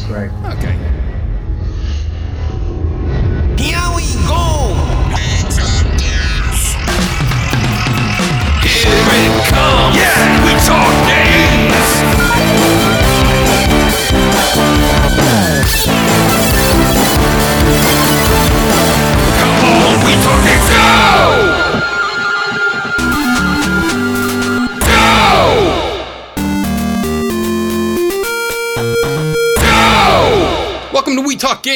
That's great. Okay. Here we go! Here it comes! Yeah! We talk games!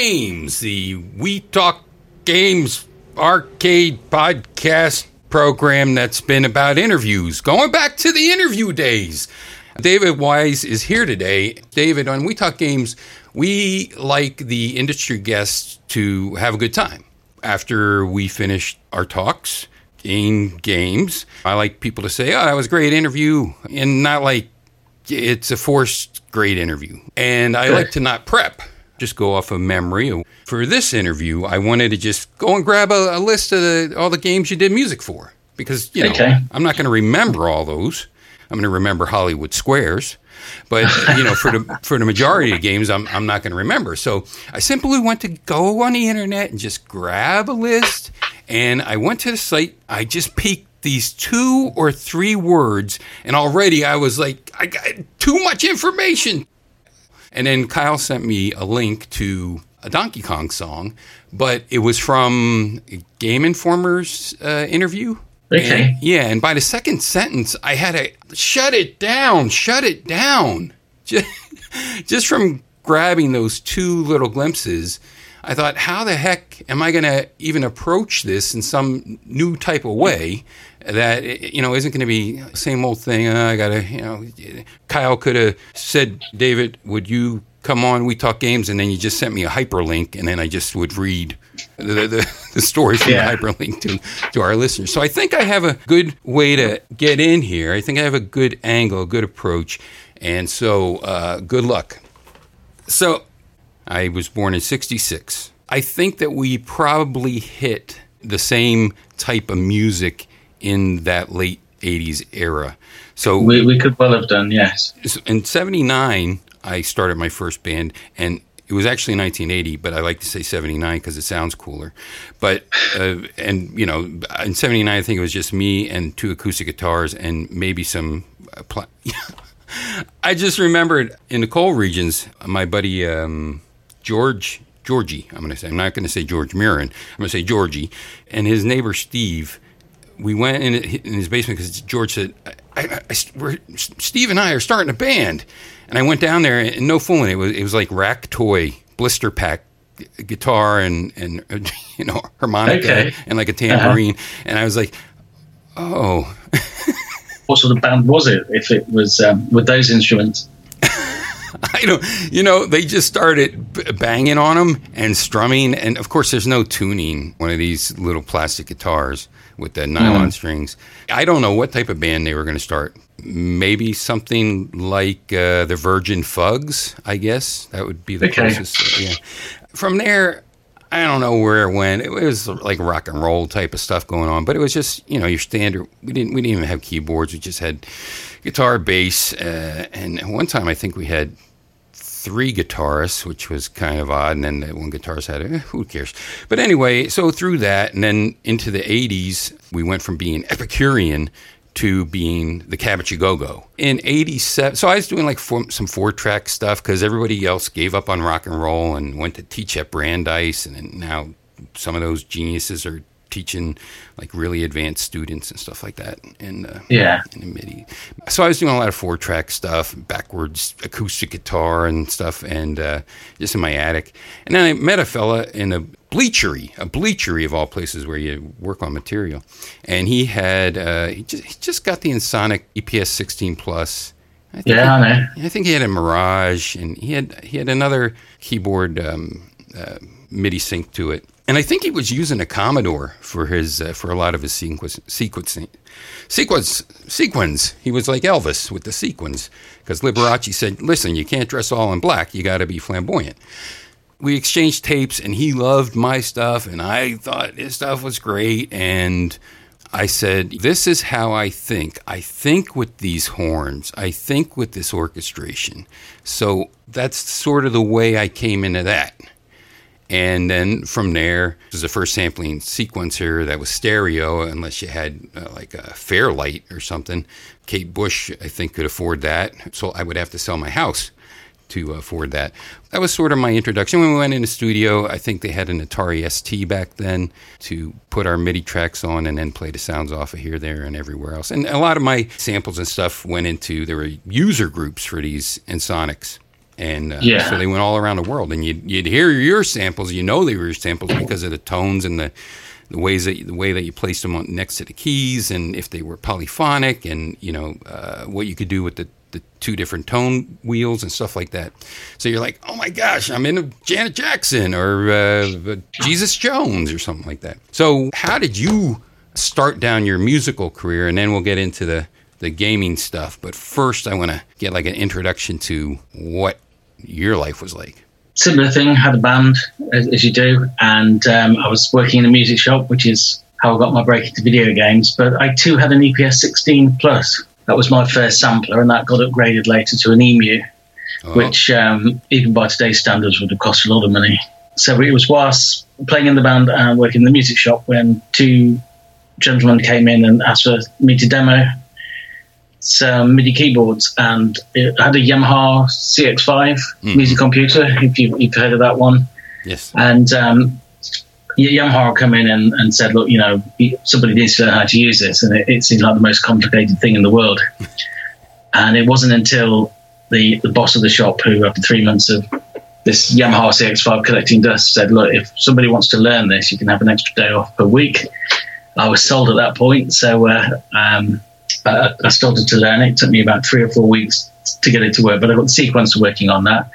Games, the We Talk Games arcade podcast program that's been about interviews, going back to the interview days. David Wise is here today. David, on We Talk Games, we like the industry guests to have a good time. After we finish our talks in games, I like people to say, Oh, that was a great interview, and not like it's a forced great interview. And I like to not prep, just go off of memory. For this interview, I wanted to just go and grab a, a list of the, all the games you did music for because, you know, Okay. I'm not going to remember all those. I'm going to remember Hollywood Squares. But you know, for the for the majority of games, I'm I'm not going to remember. So I simply went to go on the internet and just grab a list, and I went to the site. I just peeked these two or three words, and already I was like, I got too much information. And then Kyle sent me a link to a Donkey Kong song, but it was from Game Informer's uh, interview. Okay. And- yeah, and by the second sentence, I had to shut it down, shut it down. Just, just from grabbing those two little glimpses, I thought, how the heck am I going to even approach this in some new type of way that you know isn't going to be the same old thing? Uh, I got to, you know, Kyle could have said, David, would you come on? We talk games, and then you just sent me a hyperlink, and then I just would read the the, the story from Yeah. the hyperlink to to our listeners. So I think I have a good way to get in here. I think I have a good angle, a good approach, and so uh, good luck. So I was born in 66. I think that we probably hit the same type of music in that late 80s era. So We, we could well have done, yes. in 79, I started my first band, and it was actually 1980, but I like to say 79 because it sounds cooler. But, uh, and, you know, in 79, I think it was just me and two acoustic guitars and maybe some. Uh, pla- I just remembered in the coal regions, my buddy um, George, Georgie, I'm going to say, I'm not going to say George Mirren, I'm going to say Georgie, and his neighbor Steve we went in, in his basement because George said, I, I, I, we're, "Steve and I are starting a band," and I went down there and no fooling, it was it was like rack toy blister pack guitar and and uh, you know harmonica Okay. and like a tambourine, and I was like, "Oh, What sort of band was it if it was um, with those instruments? I don't, you know, they just started banging on them and strumming. And of course, there's no tuning one of these little plastic guitars with the nylon strings. I don't know what type of band they were going to start. Maybe something like uh, the Virgin Fugs, I guess. That would be the Okay. closest. Yeah. From there, I don't know where it went. It was like rock and roll type of stuff going on, but it was just you know your standard. We didn't we didn't even have keyboards. We just had guitar, bass, uh, and one time I think we had three guitarists, which was kind of odd. And then the one guitarist had. Eh, who cares? But anyway, so through that, and then into the '80s, we went from being Epicurean to being the Cabbage Go Go. In '87, so I was doing like four, some four track stuff because everybody else gave up on rock and roll and went to teach at Brandeis, and now some of those geniuses are teaching like really advanced students and stuff like that. And uh, Yeah. in the MIDI. So I was doing a lot of four track stuff, backwards acoustic guitar and stuff, and uh, just in my attic. And then I met a fella in a bleachery, a bleachery of all places where you work on material. And he had, uh, he, just, he just got the Ensoniq EPS 16 Plus. I think Yeah, he- I know. I think he had a Mirage, and he had he had another keyboard um, uh, MIDI sync to it. And I think he was using a Commodore for his uh, for a lot of his sequence, sequencing, sequence, sequins. He was like Elvis with the sequins, because Liberace said, "Listen, you can't dress all in black. You got to be flamboyant." We exchanged tapes, and he loved my stuff, and I thought his stuff was great, and I said, This is how I think. I think with these horns, I think with this orchestration. So that's sort of the way I came into that. And then from there, was the first sampling sequencer that was stereo, unless you had uh, like a Fairlight or something. Kate Bush, I think, could afford that. So I would have to sell my house to afford that. That was sort of my introduction. When we went in the studio, I think they had an Atari ST back then to put our MIDI tracks on and then play the sounds off of here, there, and everywhere else. And a lot of my samples and stuff went into, there were user groups for these Ensoniqs. And uh, Yeah. so they went all around the world, and you'd, you'd hear your samples. You know they were your samples because of the tones and the the ways that the way that you placed them on next to the keys, and if they were polyphonic, and you know uh, what you could do with the the two different tone wheels and stuff like that. So you're like, oh my gosh, I'm in a Janet Jackson or uh, Jesus Jones or something like that. So how did you start down your musical career, and then we'll get into the the gaming stuff. But first, I want to get like an introduction to what your life was like. Similar thing, had a band as, as you do, and um, I was working in a music shop, which is how I got my break into video games. But I too had an EPS 16 Plus. That was my first sampler, and that got upgraded later to an EMU, Oh, which um, even by today's standards would have cost a lot of money. So it was whilst playing in the band and working in the music shop when two gentlemen came in and asked for me to demo some MIDI keyboards, and it had a Yamaha CX5 Mhm. music computer. If you, you've heard of that one, yes. and um, Yamaha come in and, and said, "Look, you know, somebody needs to learn how to use this," and it, it seemed like the most complicated thing in the world. and it wasn't until the the boss of the shop, who after three months of this Yamaha CX5 collecting dust, said, "Look, if somebody wants to learn this, you can have an extra day off per week." I was sold at that point, so uh, um, I, I started to learn it. It took me about three or four weeks to get it to work, but I got the sequence working on that.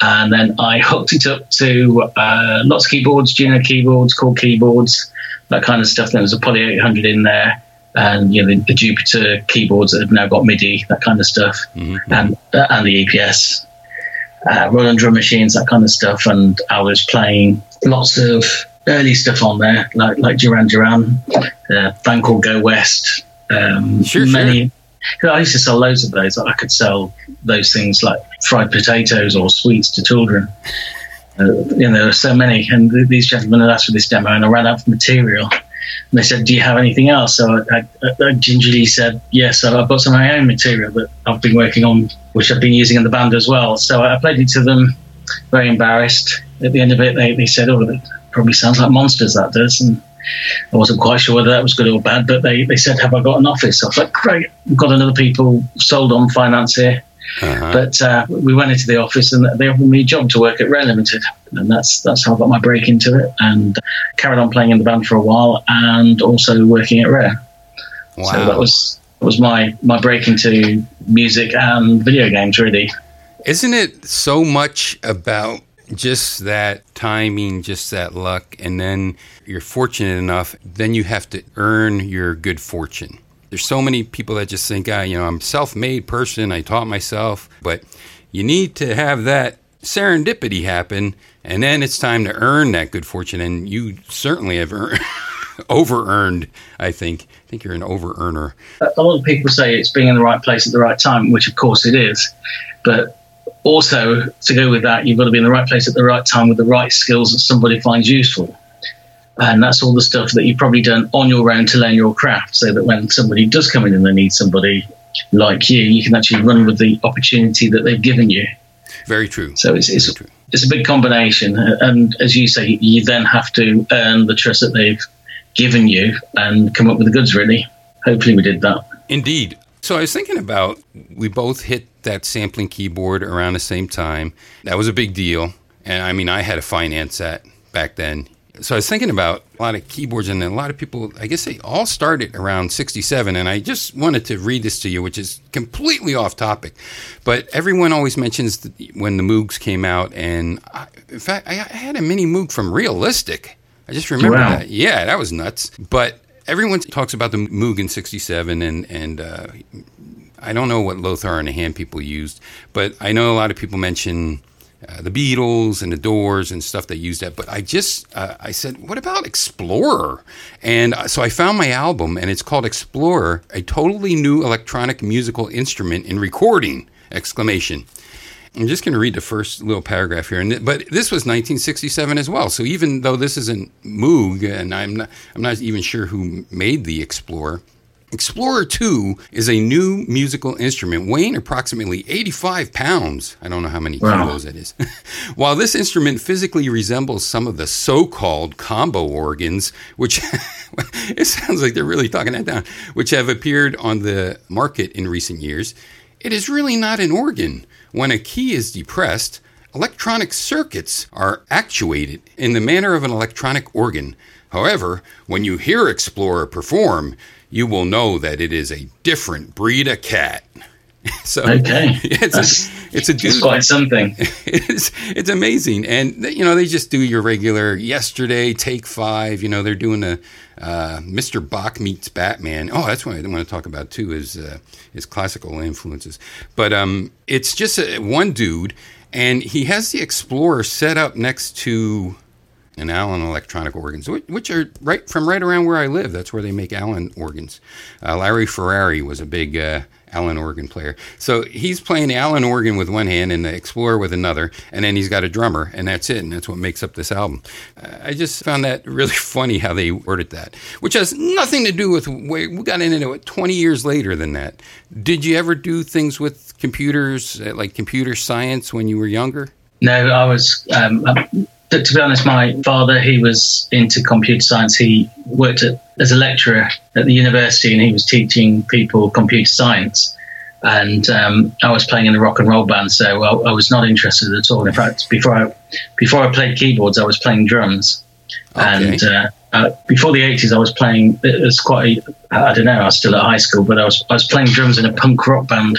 And then I hooked it up to uh, lots of keyboards, Juno keyboards, Korg keyboards, that kind of stuff. There was a Poly 800 in there, and you know the, the Jupiter keyboards that have now got MIDI, that kind of stuff, Mhm. and uh, and the EPS, uh, Roland drum machines, that kind of stuff. And I was playing lots of early stuff on there, like like Duran Duran, uh, band called Go West. Um, Sure, sure. many. I used to sell loads of those. I could sell those things like fried potatoes or sweets to children. Uh, you know, there were so many, and th- these gentlemen had asked for this demo, and I ran out of material. And they said, "Do you have anything else?" So I, I, I gingerly said, "Yes, So I've got some of my own material that I've been working on, which I've been using in the band as well." So I played it to them, very embarrassed. At the end of it, they, they said, "Oh, that probably sounds like monsters." That does, and I wasn't quite sure whether that was good or bad, but they, they said, Have I got an office? I was like, Great, we've got another people sold on finance here. Uh-huh. But uh, we went into the office and they offered me a job to work at Rare Limited. And that's that's how I got my break into it and carried on playing in the band for a while and also working at Rare. wow. So that was that was my, my break into music and video games, really. Isn't it so much about just that timing, just that luck, and then you're fortunate enough, then you have to earn your good fortune. There's so many people that just think, ah, you know, I'm self-made person, I taught myself, but you need to have that serendipity happen, and then it's time to earn that good fortune, and you certainly have earned, over-earned. I think. I think you're an over-earner. a lot of people say it's being in the right place at the right time, which of course it is. But also, to go with that, you've got to be in the right place at the right time with the right skills that somebody finds useful. And that's all the stuff that you've probably done on your own to learn your craft, so that when somebody does come in and they need somebody like you, you can actually run with the opportunity that they've given you. Very true. So it's, it's, true. it's a big combination. And as you say, you then have to earn the trust that they've given you and come up with the goods, really. Hopefully, we did that. Indeed. So I was thinking about we both hit that sampling keyboard around the same time. That was a big deal. And I mean, I had to finance that back then. So I was thinking about a lot of keyboards, and a lot of people, I guess they all started around 67. And I just wanted to read this to you, which is completely off topic. But everyone always mentions when the Moogs came out. And I, in fact, I I had a mini Moog from Realistic. I just remember Wow. that. Yeah, that was nuts. But everyone talks about the Moog in 67 and, and uh, I don't know what Lothar and the hand people used, but I know a lot of people mention uh, the Beatles and the Doors and stuff that used that. But I just uh, I said, what about Explorer? And uh, so I found my album, and it's called Explorer, a totally new electronic musical instrument in recording! Exclamation. I'm just going to read the first little paragraph here, and th- but this was 1967 as well. So even though this isn't Moog, and I'm not, I'm not even sure who made the Explorer. Explorer 2 is a new musical instrument weighing approximately 85 pounds. I don't know how many Wow. kilos it is. While this instrument physically resembles some of the so called combo organs, which it sounds like they're really talking that down, which have appeared on the market in recent years, it is really not an organ. When a key is depressed, electronic circuits are actuated in the manner of an electronic organ. However, when you hear Explorer perform, you will know that it is a different breed of cat. So Okay. it's That's- a, it's a dude. quite something. It's it's amazing, and you know they just do your regular yesterday take five. You know they're doing a uh, Mr. Bach meets Batman. Oh, that's what I want to talk about too is uh, is classical influences. But um, it's just a, one dude, and he has the Explorer set up next to an Allen electronic organs, which, which are right from right around where I live. That's where they make Allen organs. Uh, Larry Ferrari was a big uh, Allen organ player, so he's playing the Allen organ with one hand and the Explorer with another, and then he's got a drummer, and that's it, and that's what makes up this album. Uh, I just found that really funny how they worded that, which has nothing to do with we we got into it 20 years later than that. Did you ever do things with computers, uh, like computer science, when you were younger? No, I was. Um, um, to, be honest, my father he was into computer science. He worked at, as a lecturer at the university, and he was teaching people computer science. And um, I was playing in a rock and roll band, so I, I was not interested at all. In fact, before I before I played keyboards, I was playing drums. Okay. And uh, uh, before the eighties, I was playing. It was quite. I don't know. I was still at high school, but I was I was playing drums in a punk rock band.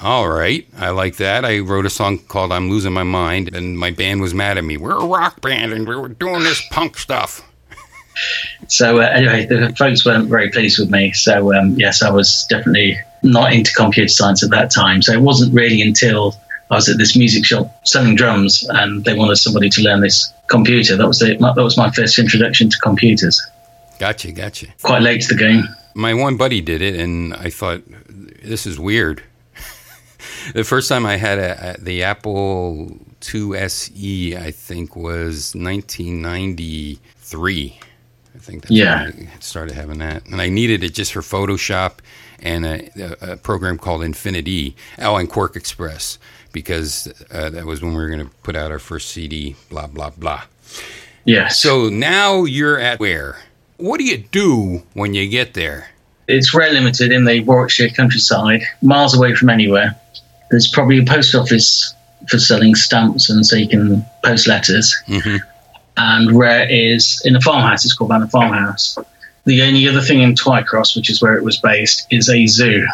All right, I like that. I wrote a song called "I'm Losing My Mind," and my band was mad at me. We're a rock band, and we were doing this punk stuff. So uh, anyway, the folks weren't very pleased with me. So um, yes, I was definitely not into computer science at that time. So it wasn't really until I was at this music shop selling drums, and they wanted somebody to learn this computer. That was it. That was my first introduction to computers. Gotcha, gotcha. Quite late to the game. My one buddy did it, and I thought this is weird. The first time I had a, a, the Apple II SE, I think, was 1993. I think that's Yeah. when I started having that, and I needed it just for Photoshop and a, a, a program called Infinity, oh, and QuarkXPress, because uh, that was when we were going to put out our first CD. Blah blah blah. Yes. So now you're at where? What do you do when you get there? it's rare limited in the Warwickshire countryside, miles away from anywhere. There's probably a post office for selling stamps, and so you can post letters. Mhm. And rare is in a farmhouse. It's called Manor Farmhouse. The only other thing in Twycross, which is where it was based, is a zoo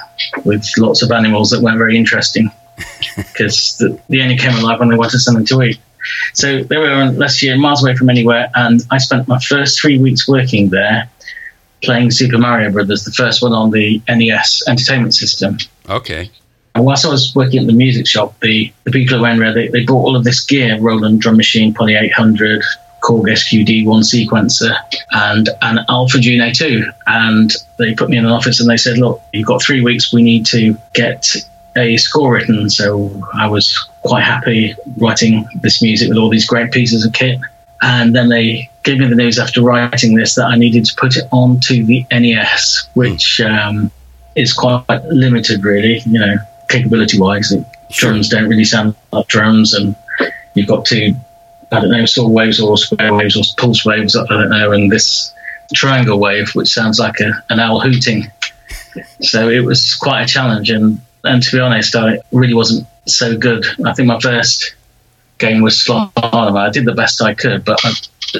with lots of animals that weren't very interesting because the, they only came alive when they wanted something to eat. So they were last year miles away from anywhere, and I spent my first three weeks working there playing Super Mario Brothers, the first one on the NES Entertainment System. Okay. And whilst I was working at the music shop, the, the people at Wenra, they, they bought all of this gear, Roland drum machine, Poly 800, Korg SQD1 sequencer, and an Alpha Juno 2. And they put me in an office and they said, look, you've got three weeks, we need to get a score written. So I was quite happy writing this music with all these great pieces of kit. And then they gave me the news after writing this that I needed to put it onto the NES, which um, is quite limited, really, you know, capability wise. Drums don't really sound like drums, and you've got to, I don't know, saw waves or square waves or pulse waves, I don't know, and this triangle wave, which sounds like a, an owl hooting. So it was quite a challenge, and, and to be honest, I really wasn't so good. I think my first game was Slalom. I did the best I could, but I,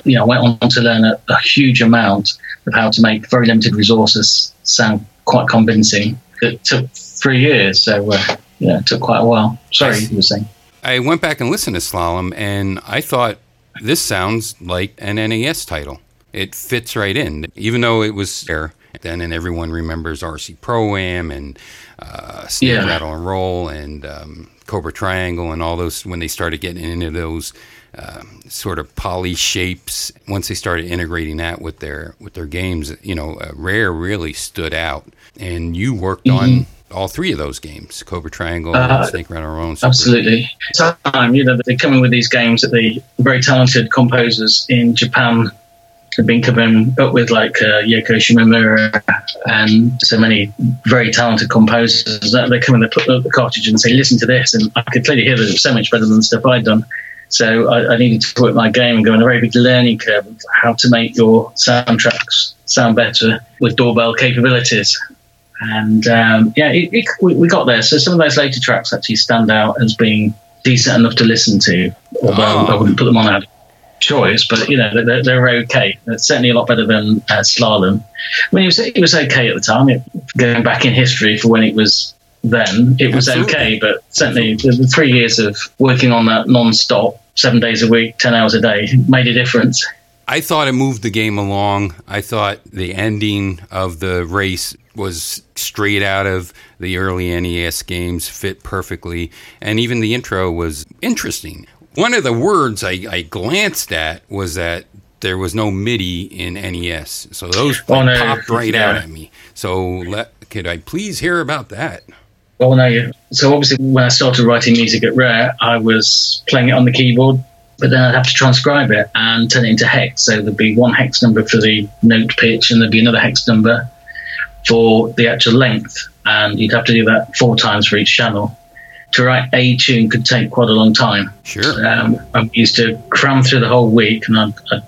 you know, went on to learn a, a, huge amount of how to make very limited resources sound quite convincing. It took three years, so uh, yeah, it took quite a while. Sorry, you were saying. I went back and listened to Slalom, and I thought this sounds like an NES title. It fits right in, even though it was there then, and everyone remembers RC Pro Am and uh, Snake Yeah. Rattle and Roll and um, Cobra Triangle and all those when they started getting into those um, sort of poly shapes. Once they started integrating that with their with their games, you know, uh, Rare really stood out. And you worked on Mm-hmm. All three of those games: Cobra Triangle, Uh, Snake Rattle Roll, Super- Absolutely. Time, you know, they're coming with these games that the very talented composers in Japan have been coming up with, like uh, Yoko Shimomura and so many very talented composers. That They come in, they put up the cartridge and say, listen to this. And I could clearly hear that it was so much better than the stuff I'd done. So I, I needed to put my game and go on a very big learning curve of how to make your soundtracks sound better with doorbell capabilities. And um, yeah, it, it, we, we got there. So some of those later tracks actually stand out as being decent enough to listen to, although Oh. I wouldn't put them on our choice. But you know, they're, they're okay. It's certainly a lot better than uh, Slalom. I mean, it was, it was okay at the time. It, going back in history for when it was then, it was Absolutely. okay. But certainly, the, the three years of working on that non-stop, seven days a week, ten hours a day, made a difference. I thought it moved the game along. I thought the ending of the race was straight out of the early NES games, fit perfectly, and even the intro was interesting. One of the words I, I glanced at was that there was no MIDI in NES, so those Oh, no. popped right out at me. So let, could I please hear about that? Well, no. So obviously, when I started writing music at Rare, I was playing it on the keyboard, but then I'd have to transcribe it and turn it into hex. So there'd be one hex number for the note pitch, and there'd be another hex number for the actual length, and you'd have to do that four times for each channel. To write a tune could take quite a long time. Sure. Um, I used to cram through the whole week, and I'd, I'd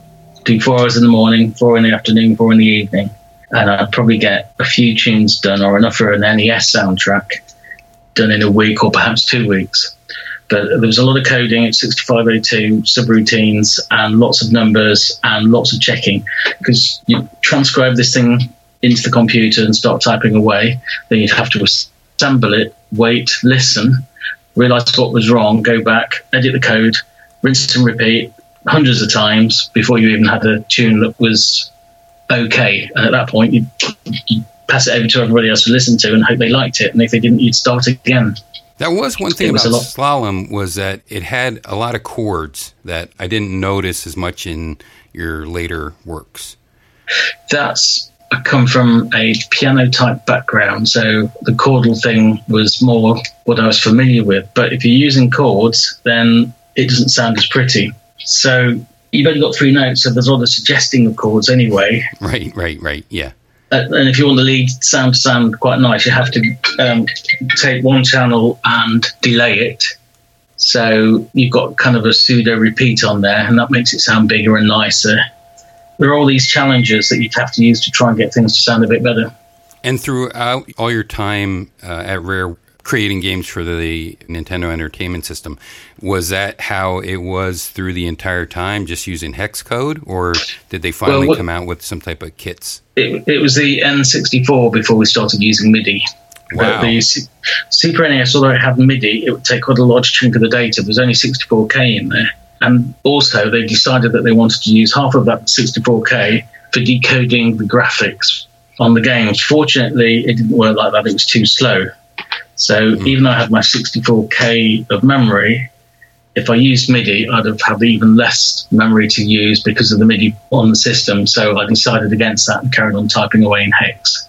do four hours in the morning, four in the afternoon, four in the evening, and I'd probably get a few tunes done or enough for an NES soundtrack done in a week or perhaps two weeks. But there was a lot of coding at 6502, subroutines, and lots of numbers and lots of checking because you transcribe this thing into the computer and start typing away. Then you'd have to assemble it, wait, listen, realize what was wrong, go back, edit the code, rinse and repeat hundreds of times before you even had a tune that was okay. And at that point, you'd, you'd pass it over to everybody else to listen to and hope they liked it. And if they didn't, you'd start again. That was one thing It about slalom was that it had a lot of chords that I didn't notice as much in your later works. That's I come from a piano type background, so the chordal thing was more what I was familiar with. But if you're using chords, then it doesn't sound as pretty. So you've only got three notes, so there's a lot of suggesting of chords anyway. Right, right, right. Yeah. Uh, and if you want the lead sound to sound quite nice, you have to um, take one channel and delay it. So you've got kind of a pseudo repeat on there, and that makes it sound bigger and nicer. There are all these challenges that you'd have to use to try and get things to sound a bit better. And throughout all your time uh, at Rare creating games for the Nintendo Entertainment System, was that how it was through the entire time, just using hex code, or did they finally what- come out with some type of kits? It, it was the N64 before we started using MIDI. Wow. But the Super NES, although it had MIDI, it would take quite a large chunk of the data. There's only 64K in there. And also, they decided that they wanted to use half of that 64K for decoding the graphics on the games. Fortunately, it didn't work like that. It was too slow. So hmm. even though I had my 64K of memory, if I used MIDI, I'd have had even less memory to use because of the MIDI on the system. So I decided against that and carried on typing away in hex.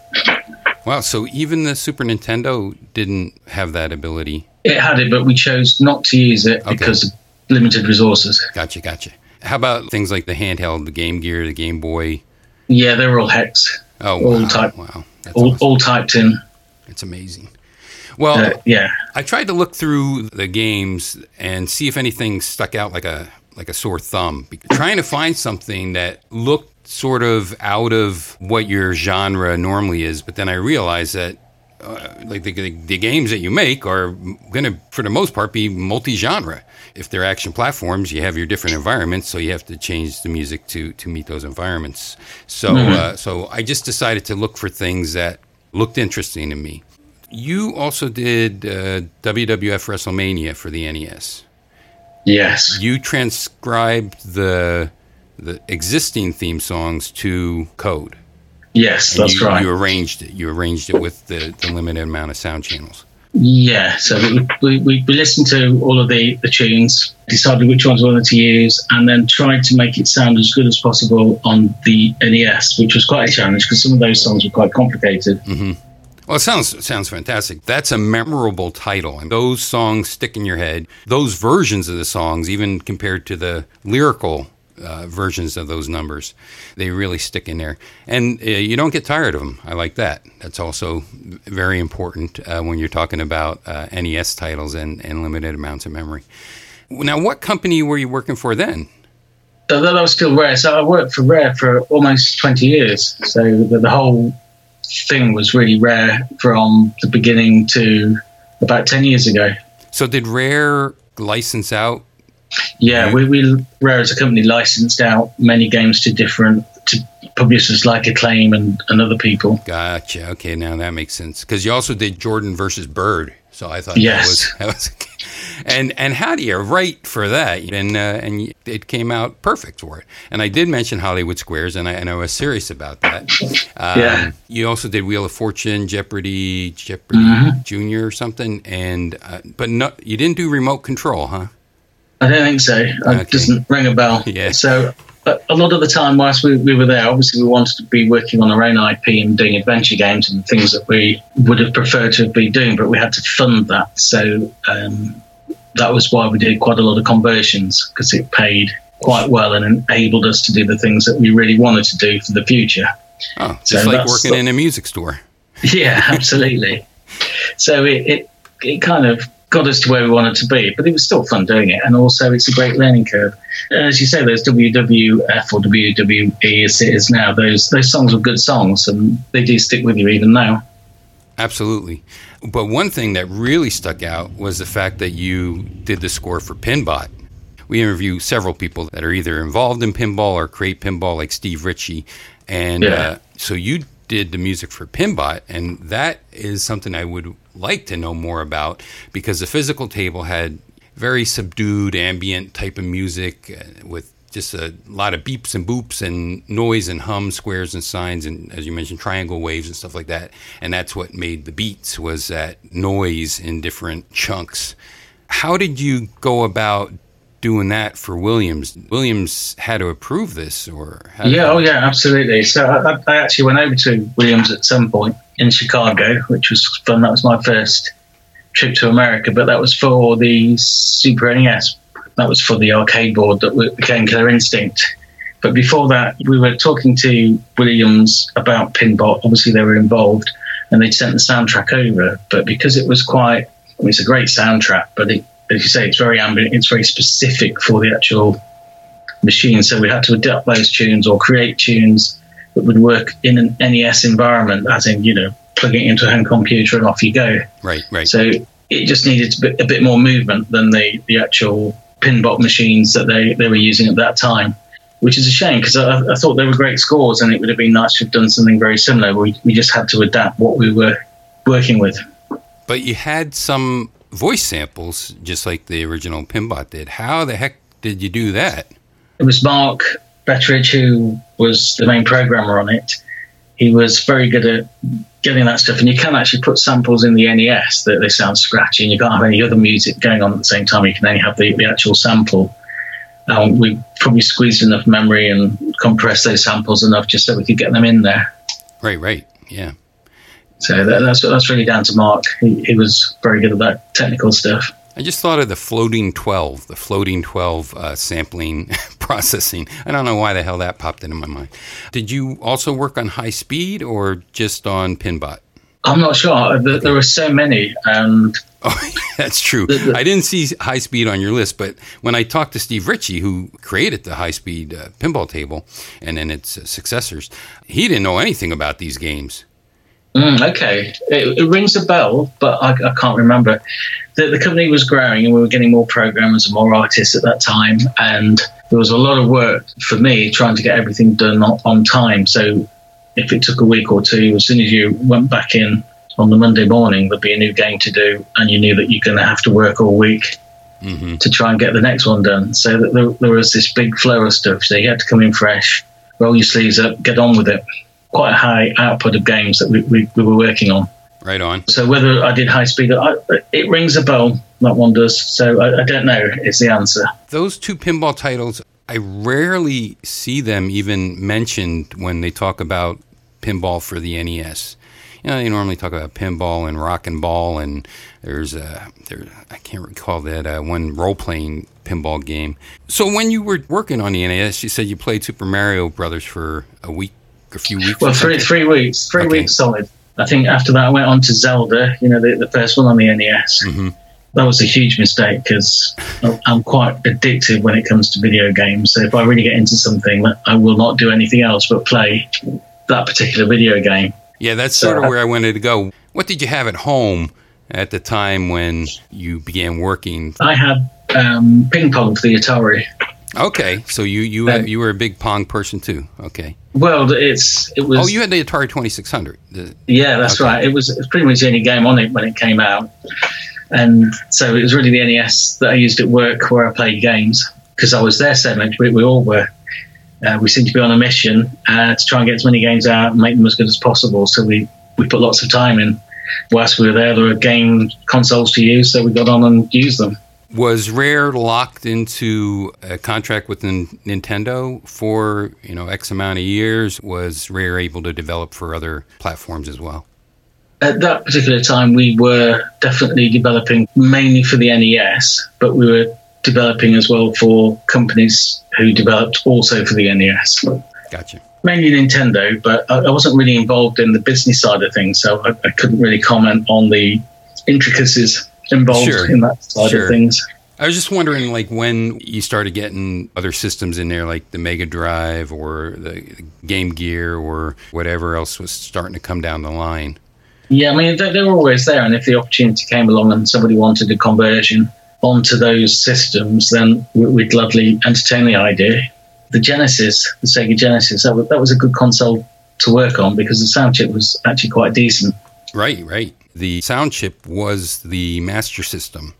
Wow. So even the Super Nintendo didn't have that ability. It had it, but we chose not to use it Okay. because of limited resources. Gotcha, gotcha. How about things like the handheld, the Game Gear, the Game Boy? Yeah, they were all hex, Oh, All wow. type- Wow. All, awesome. all typed in. It's amazing. Well, Uh, yeah. I tried to look through the games and see if anything stuck out like a like a sore thumb. Trying to find something that looked sort of out of what your genre normally is, but then I realized that uh, like the, the, the games that you make are going to, for the most part, be multi-genre. If they're action platforms, you have your different environments, so you have to change the music to to meet those environments. So, uh, so I just decided to look for things that looked interesting to me. You also did uh, WWF WrestleMania for the NES. Yes. You transcribed the the existing theme songs to code. Yes, And that's you, right. You arranged it. You arranged it with the, the limited amount of sound channels. Yeah, so we, we, we, listened to all of the, the tunes, decided which ones we wanted to use, and then tried to make it sound as good as possible on the NES, which was quite a challenge because some of those songs were quite complicated. Mm-hmm. Well, it sounds it sounds fantastic. That's a memorable title, and those songs stick in your head. Those versions of the songs, even compared to the lyrical uh, versions of those numbers, they really stick in there, and uh, you don't get tired of them. I like that. That's also very important uh, when you're talking about uh, NES titles and, and limited amounts of memory. Now, what company were you working for then? So that was still Rare. So I worked for Rare for almost 20 years. So the, the whole thing was really Rare from the beginning to about 10 years ago. So, did Rare license out? Yeah, we, we Rare as a company licensed out many games to different to publishers like Acclaim and, and other people. Gotcha. Okay, now that makes sense. Because you also did Jordan versus Bird, so I thought Yes. that was that was. And and how do you write for that? And uh, and it came out perfect for it. And I did mention Hollywood Squares, and I and I was serious about that. Um, Yeah. You also did Wheel of Fortune, Jeopardy, Jeopardy Mm-hmm. Junior or something, and uh, but no, you didn't do remote control, huh? I don't think so. It Okay. doesn't ring a bell. Yeah. So a lot of the time, whilst we, we were there, obviously we wanted to be working on our own IP and doing adventure games and things that we would have preferred to have been doing, but we had to fund that. So um, that was why we did quite a lot of conversions because it paid quite well and enabled us to do the things that we really wanted to do for the future. Oh, So just like working the- in a music store. Yeah, absolutely. so it, it it kind of got us to where we wanted to be, but it was still fun doing it, and also it's a great learning curve. As you say, those WWF or WWE as it is now, those those songs were good songs, and they do stick with you even now. Absolutely. But one thing that really stuck out was the fact that you did the score for Pinbot. We interview several people that are either involved in pinball or create pinball, like Steve Ritchie. And Yeah. uh, so you did the music for Pinbot, and that is something I would like to know more about because the physical table had very subdued ambient type of music uh, with just a lot of beeps and boops and noise and hum squares and signs and as you mentioned triangle waves and stuff like that. And that's what made the beats was that noise in different chunks. How did you go about doing that for williams williams had to approve this or Yeah, oh yeah, absolutely. So I, I actually went over to Williams at some point in Chicago, which was fun. That was my first trip to America, but that was for the Super NES. That was for the arcade board that became Killer Instinct. But before that, we were talking to Williams about Pinbot. Obviously, they were involved, and they'd sent the soundtrack over. But because it was quite, I mean, it's a great soundtrack, but it, as you say, it's very ambient. It's very specific for the actual machine. So we had to adapt those tunes or create tunes that would work in an NES environment, as in, you know, plugging it into a home computer and off you go. right right So it just needed to be a bit more movement than the, the actual pinbot machines that they, they were using at that time, which is a shame because I, I thought they were great scores and it would have been nice to have done something very similar. We, we just had to adapt what we were working with. but you had some voice samples just like the original pinbot did how the heck did you do that It was Mark Betteridge who was the main programmer on it. He was very good at getting that stuff, and you can actually put samples in the NES that they sound scratchy, and you can't have any other music going on at the same time. You can only have the, the actual sample. Um, we probably squeezed enough memory and compressed those samples enough just so we could get them in there. right right yeah So that, that's that's really down to Mark. He, he was very good at that technical stuff. I just thought of the floating 12, the floating 12 uh, sampling processing. I don't know why the hell that popped into my mind. Did you also work on high speed or just on Pinbot? I'm not sure. There, there were so many, and Oh, that's true. The- the- I didn't see high speed on your list, but when I talked to Steve Ritchie, who created the high speed uh, pinball table and then its uh, successors, he didn't know anything about these games. Mm, okay, it, it rings a bell, but I, I can't remember. The, the company was growing, and we were getting more programmers and more artists at that time, and there was a lot of work for me trying to get everything done on, on time. So if it took a week or two, as soon as you went back in on the Monday morning, there'd be a new game to do, and you knew that you're going to have to work all week hmm to try and get the next one done. So that there, there was this big flow of stuff. So you had to come in fresh, roll your sleeves up, get on with it. Quite a high output of games that we, we, we were working on. Right on. So whether I did high speed, I, it rings a bell. That one does. So I, I don't know. Is the answer. Those two pinball titles, I rarely see them even mentioned when they talk about pinball for the NES. You know, they normally talk about pinball and rock and ball, and there's a there. I can't recall that uh, one role playing pinball game. So when you were working on the NES, you said you played Super Mario Brothers for a week, a few weeks. Well, three three weeks, three Okay. weeks solid. I think after that I went on to Zelda. You know, the, the first one on the NES. Mhm. That was a huge mistake because I'm quite addictive when it comes to video games. So if I really get into something, I will not do anything else but play that particular video game. Yeah, that's So sort of I- where I wanted to go. What did you have at home at the time when you began working? I had um, ping pong for the Atari. Okay, so you you Um, you were a big Pong person too. Okay. Well, it's it was. Oh, you had the Atari Twenty Six Hundred. Yeah, that's Okay. right. It was, it was pretty much the only game on it when it came out, and so it was really the NES that I used at work where I played games because I was there so much. We, we all were. Uh, we seemed to be on a mission uh, to try and get as many games out and make them as good as possible. So we we put lots of time in. Whilst we were there, there were game consoles to use, so we got on and used them. Was Rare locked into a contract with Nin- Nintendo for you know X amount of years? Was Rare able to develop for other platforms as well? At that particular time, we were definitely developing mainly for the NES, but we were developing as well for companies who developed also for the NES. Gotcha. Mainly Nintendo, but I I wasn't really involved in the business side of things, so I, I couldn't really comment on the intricacies involved Sure. in that side Sure. of things. I was just wondering, like, when you started getting other systems in there, like the Mega Drive or the Game Gear or whatever else was starting to come down the line. Yeah, I mean, they, they were always there, and if the opportunity came along and somebody wanted a conversion onto those systems, then we- we'd gladly entertain the idea. The Genesis, the Sega Genesis, that was, that was a good console to work on because the sound chip was actually quite decent. Right, right. The sound chip was the master system.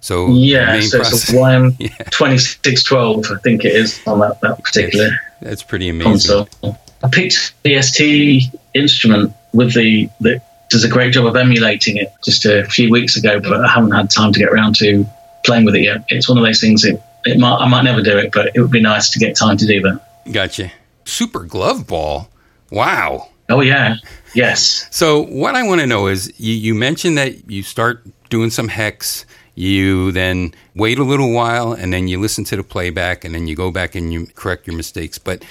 So Yeah, so it's a YM Yeah. 2612, I think it is, on that, that particular that's pretty amazing. console. I picked the ST instrument with the, that does a great job of emulating it just a few weeks ago, but I haven't had time to get around to playing with it yet. It's one of those things. It, it might I might never do it, but it would be nice to get time to do that. Gotcha. Super glove ball. Wow. Oh yeah, yes, So what I want to know is you, you mentioned that you start doing some hex, you then wait a little while, and then you listen to the playback, and then you go back and you correct your mistakes. But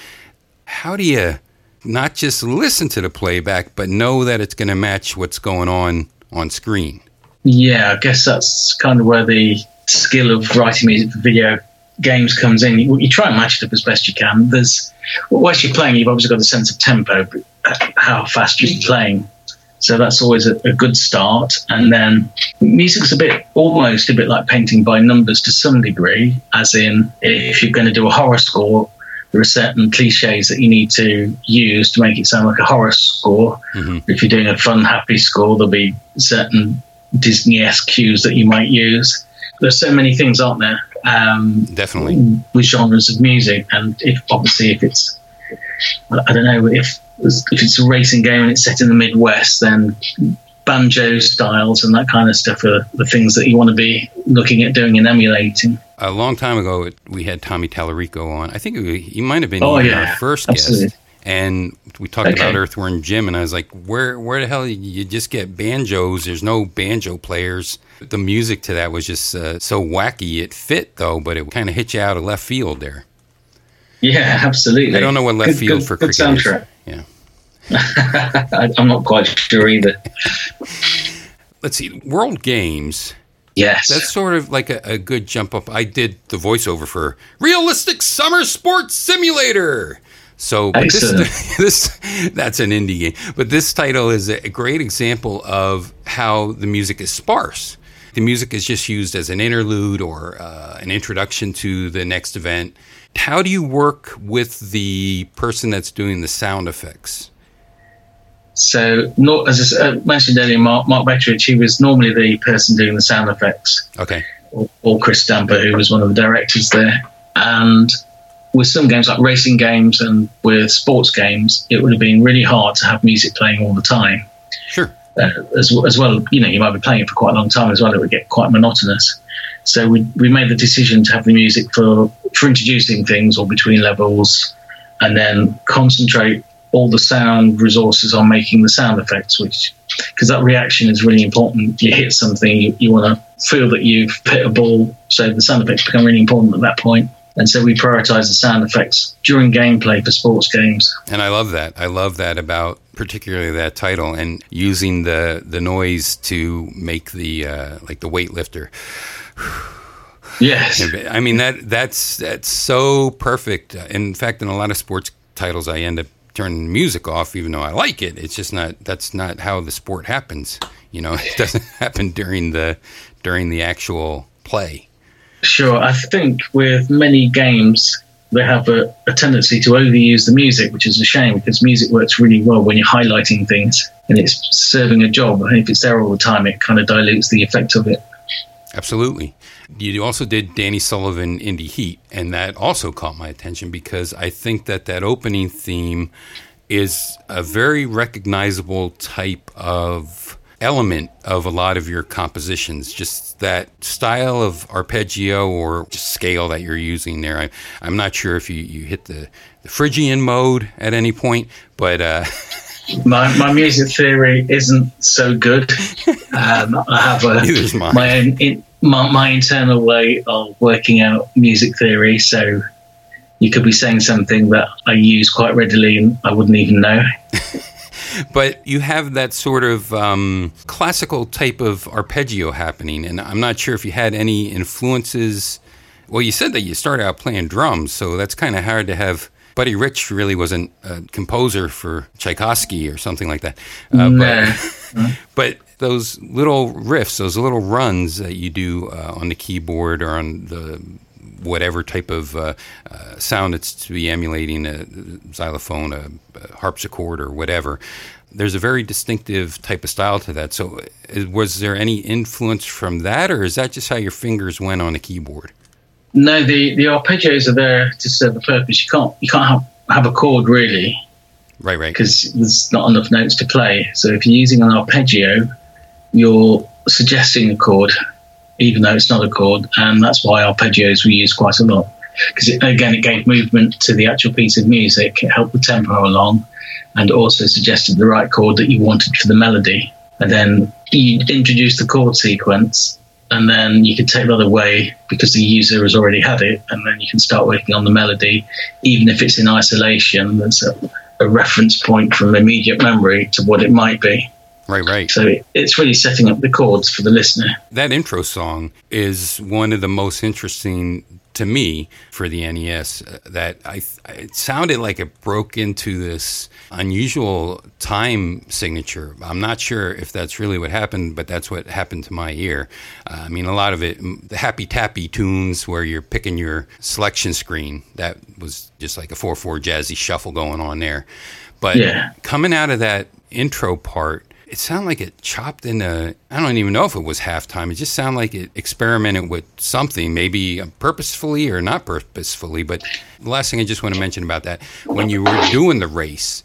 how do you not just listen to the playback, but know that it's going to match what's going on on screen? yeah. I guess that's kind of where the skill of writing music for video games comes in. You, you try and match it up as best you can. There's whilst you're playing, you've obviously got a sense of tempo, uh, how fast you're playing. So that's always a, a good start. And then music's a bit, almost a bit like painting by numbers to some degree, as in if you're going to do a horror score, there are certain cliches that you need to use to make it sound like a horror score. Mhm. If you're doing a fun, happy score, there'll be certain Disney-esque cues that you might use. There's so many things, aren't there? Um, Definitely. with genres of music, and if obviously if it's I don't know if if it's a racing game and it's set in the Midwest, then banjo styles and that kind of stuff are the things that you want to be looking at doing and emulating. A long time ago, we had Tommy Tallarico on. I think he might have been Oh, yeah. our first Absolutely. guest. And we talked Okay. about Earthworm Jim, and I was like, "Where, where the hell you just get banjos? There's no banjo players." The music to that was just uh, so wacky. It fit though, but it kind of hit you out of left field there. Yeah, absolutely. I don't know what left Good- field good- for good cricket is. soundtrack. Yeah. I, I'm not quite sure either. Let's see. World Games. Yes. That's sort of like a, a good jump up. I did the voiceover for Realistic Summer Sports Simulator. So this, this that's an indie game, but this title is a great example of how the music is sparse. The music is just used as an interlude or uh, an introduction to the next event. How do you work with the person that's doing the sound effects? so, not, as I uh, mentioned earlier, Mark, Mark Betteridge, he was normally the person doing the sound effects. Okay, or, or Chris Stamper, who was one of the directors there. And with some games like racing games and with sports games, it would have been really hard to have music playing all the time. sure. uh, as, as well. You know, you might be playing it for quite a long time as well. It would get quite monotonous. So we we made the decision to have the music for for introducing things or between levels, and then concentrate all the sound resources on making the sound effects, which because that reaction is really important. You hit something, you, you want to feel that you've hit a ball, so the sound effects become really important at that point. And so we prioritize the sound effects during gameplay for sports games. And I love that. I love that about particularly that title and using the the noise to make the uh, like the weightlifter. Yes. I mean that that's that's so perfect. In fact, in a lot of sports titles, I end up turning music off, even though I like it. It's just not that's not how the sport happens. You know, it doesn't happen during the during the actual play. Sure. I think with many games, they have a, a tendency to overuse the music, which is a shame because music works really well when you're highlighting things and it's serving a job. And if it's there all the time, it kind of dilutes the effect of it. Absolutely. You also did Danny Sullivan Indy Heat, and that also caught my attention because I think that that opening theme is a very recognizable type of element of a lot of your compositions. Just that style of arpeggio or just scale that you're using there. I, I'm not sure if you, you hit the, the Phrygian mode at any point, but. Uh, my, my music theory isn't so good. Um, I have a, my own in, my, my internal way of working out music theory. So you could be saying something that I use quite readily and I wouldn't even know. but you have that sort of um, classical type of arpeggio happening, and I'm not sure if you had any influences. Well, you said that you started out playing drums, so that's kind of hard to have. Buddy Rich really wasn't a composer for Tchaikovsky or something like that. Uh, nah. but, but those little riffs, those little runs that you do uh, on the keyboard or on the whatever type of uh, uh, sound it's to be emulating a xylophone, a, a, harpsichord, or whatever. There's a very distinctive type of style to that. So, uh, was there any influence from that, or is that just how your fingers went on the keyboard? No, the, the arpeggios are there to serve a purpose. You can't you can't have, have a chord really, right? Right. Because there's not enough notes to play. So if you're using an arpeggio, you're suggesting a chord even though it's not a chord, and that's why arpeggios were used quite a lot. Because again, it gave movement to the actual piece of music, it helped the tempo along, and also suggested the right chord that you wanted for the melody. And then you introduce the chord sequence, and then you can take that away because the user has already had it, and then you can start working on the melody, even if it's in isolation. There's a, a reference point from immediate memory to what it might be. Right, right. So it's really setting up the chords for the listener. That intro song is one of the most interesting to me for the NES. Uh, that I it sounded like it broke into this unusual time signature. I'm not sure if that's really what happened, but that's what happened to my ear. Uh, I mean, a lot of it, the happy tappy tunes where you're picking your selection screen. That was just like a four four jazzy shuffle going on there. But yeah. coming out of that intro part it sounded like it chopped in a i don't even know if it was halftime. It just sounded like it experimented with something maybe purposefully or not purposefully but the last thing i just want to mention about that when you were doing the race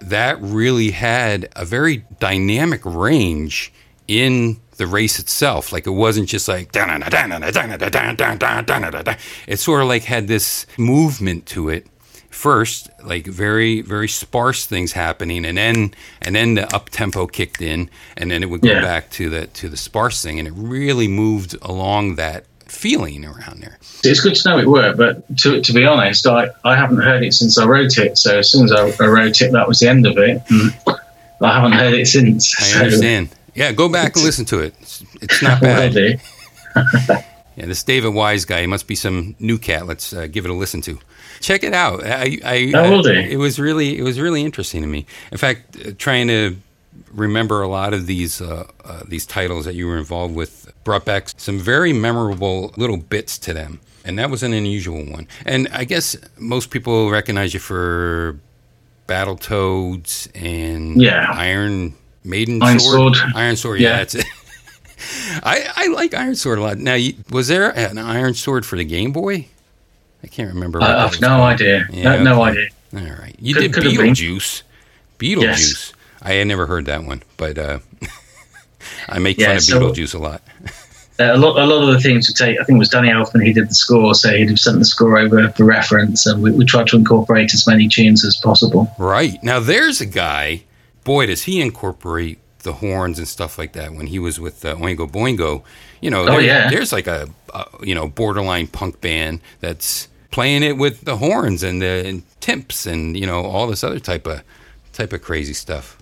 that really had a very dynamic range in the race itself. Like it wasn't just like it sort of like had this movement to it first like very very sparse things happening and then and then the up tempo kicked in and then it would go yeah. back to the to the sparse thing and it really moved along that feeling around there. It's good to know it worked but to, to be honest I, I haven't heard it since i wrote it so as soon as i, I wrote it that was the end of it. I haven't heard it since i so. understand. Yeah go back and listen to it. It's, it's not bad. yeah this david wise guy he must be some new cat. Let's uh, give it a listen to check it out. I, I, I will do. It was really, it was really interesting to me. In fact, uh, trying to remember a lot of these uh, uh, these titles that you were involved with brought back some very memorable little bits to them, and that was an unusual one. And I guess most people recognize you for Battletoads and yeah. Iron Maiden Iron Sword. Sword. Iron Sword, yeah, yeah. that's it. I, I like Iron Sword a lot. Now, was there an Iron Sword for the Game Boy? I can't remember. I have no called. idea. Yeah, no, okay. no, idea. All right. You could, did could Beetlejuice. Beetlejuice. Yes. I had never heard that one, but uh, I make Yeah, fun of so- Beetlejuice a lot. Uh, a lot, a lot of the things we take. I think it was Danny Elfman He did the score, so he'd have sent the score over for reference, and we, we tried to incorporate as many tunes as possible. Right. Now there's a guy, boy, does he incorporate the horns and stuff like that when he was with uh, Oingo Boingo. You know, Oh, there- yeah. there's like a, a, you know, borderline punk band that's playing it with the horns and the and timps and, you know, all this other type of type of crazy stuff.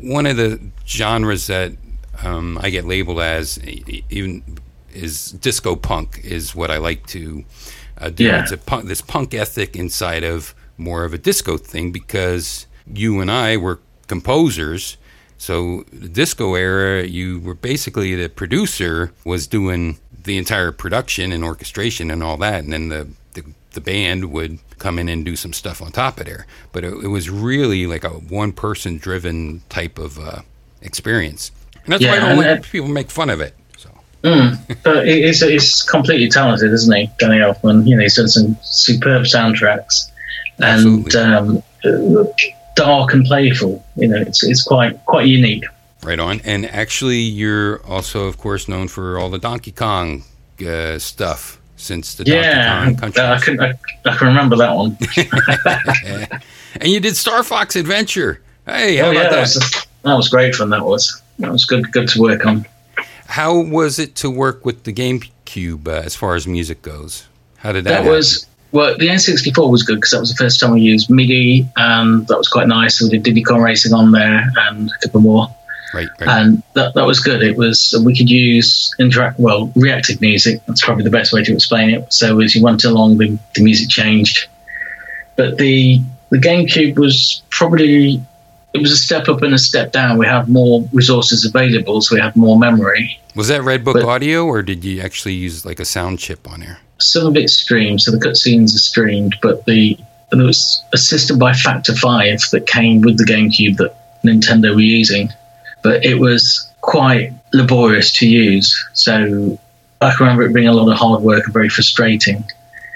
One of the genres that um, I get labeled as even is disco punk is what I like to uh, do. Yeah. It's a punk, this punk ethic inside of more of a disco thing because you and I were composers. So the disco era, you were basically the producer was doing the entire production and orchestration and all that, and then the the, the band would come in and do some stuff on top of there. But it, it was really like a one person driven type of uh, experience, and that's why I don't like people make fun of it. So But he's, he's completely talented, isn't he, Danny Elfman? You know, he's done some superb soundtracks, and Absolutely. um, dark and playful. You know, it's it's quite quite unique. Right on. And actually, you're also, of course, known for all the Donkey Kong uh, stuff since the Yeah, Donkey Kong I can I, I can remember that one. and you did Star Fox Adventure. Hey, how oh yeah, about that that? was, that was great fun. That was that was good good to work on. How was it to work with the GameCube uh, as far as music goes? How did that? That happen? was well, the N64 was good because that was the first time we used MIDI, and that was quite nice. We did Diddy Kong Racing on there and a couple more, right. Right. and that that was good. It was we could use interact well reactive music. That's probably the best way to explain it. So as you went along, the, the music changed, but the the GameCube was probably it was a step up and a step down. We have more resources available, so we have more memory. was that Redbook but- audio, or did you actually use like a sound chip on there? Some of it's streamed, so the cutscenes are streamed, but the there was a system by Factor Five that came with the GameCube that Nintendo were using, but it was quite laborious to use. So I can remember it being a lot of hard work and very frustrating.